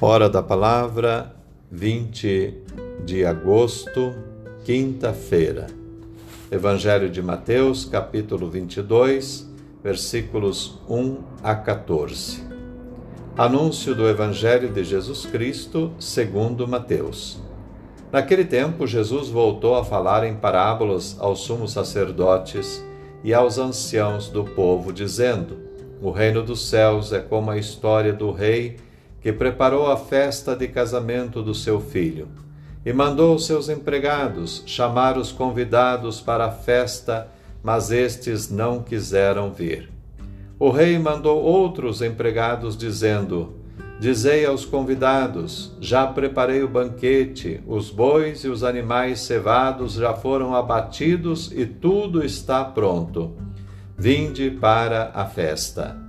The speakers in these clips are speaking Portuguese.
Hora da Palavra, 20 de agosto, quinta-feira. Evangelho de Mateus, capítulo 22, versículos 1 a 14. Anúncio do Evangelho de Jesus Cristo, segundo Mateus. Naquele tempo, Jesus voltou a falar em parábolas aos sumos sacerdotes e aos anciãos do povo, dizendo: O reino dos céus é como a história do rei que preparou a festa de casamento do seu filho, e mandou seus empregados chamar os convidados para a festa, mas estes não quiseram vir. O rei mandou outros empregados, dizendo: Dizei aos convidados: Já preparei o banquete, os bois e os animais cevados já foram abatidos e tudo está pronto. Vinde para a festa.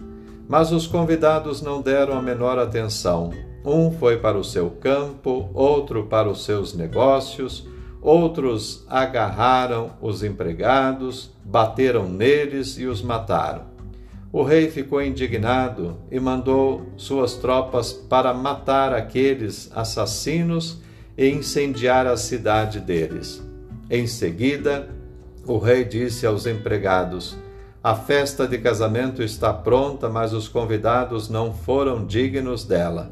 Mas os convidados não deram a menor atenção. Um foi para o seu campo, outro para os seus negócios, outros agarraram os empregados, bateram neles e os mataram. O rei ficou indignado e mandou suas tropas para matar aqueles assassinos e incendiar a cidade deles. Em seguida, o rei disse aos empregados: a festa de casamento está pronta, mas os convidados não foram dignos dela.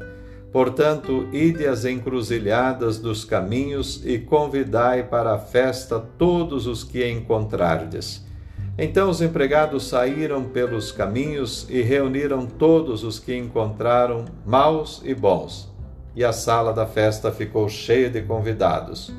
Portanto, ide às encruzilhadas dos caminhos e convidai para a festa todos os que encontrardes. Então os empregados saíram pelos caminhos e reuniram todos os que encontraram, maus e bons. E a sala da festa ficou cheia de convidados.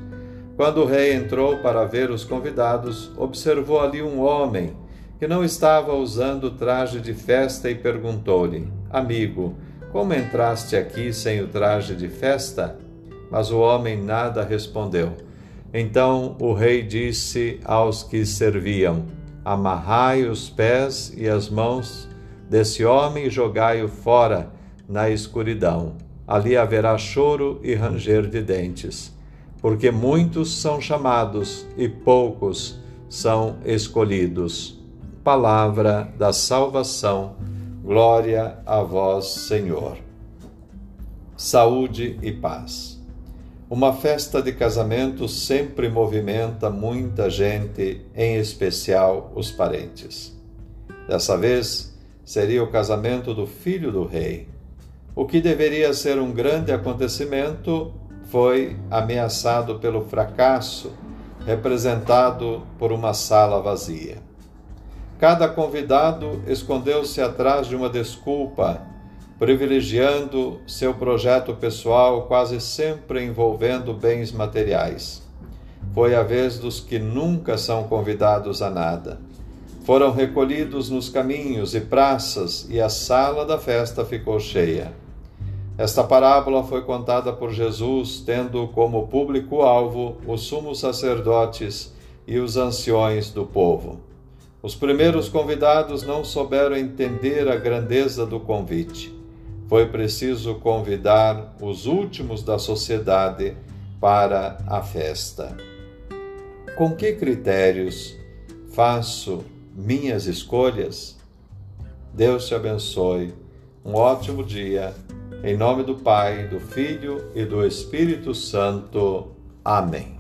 Quando o rei entrou para ver os convidados, observou ali um homem que não estava usando traje de festa, e perguntou-lhe: Amigo, como entraste aqui sem o traje de festa? Mas o homem nada respondeu. Então o rei disse aos que serviam: Amarrai os pés e as mãos desse homem e jogai-o fora na escuridão. Ali haverá choro e ranger de dentes, porque muitos são chamados e poucos são escolhidos palavra da salvação. Glória a vós, Senhor. Saúde e paz. Uma festa de casamento sempre movimenta muita gente, em especial os parentes. Dessa vez, seria o casamento do filho do rei. O que deveria ser um grande acontecimento foi ameaçado pelo fracasso, representado por uma sala vazia. Cada convidado escondeu-se atrás de uma desculpa, privilegiando seu projeto pessoal, quase sempre envolvendo bens materiais. Foi a vez dos que nunca são convidados a nada. Foram recolhidos nos caminhos e praças, e a sala da festa ficou cheia. Esta parábola foi contada por Jesus, tendo como público-alvo os sumos sacerdotes e os anciões do povo. Os primeiros convidados não souberam entender a grandeza do convite. Foi preciso convidar os últimos da sociedade para a festa. Com que critérios faço minhas escolhas? Deus te abençoe. Um ótimo dia. Em nome do Pai, do Filho e do Espírito Santo. Amém.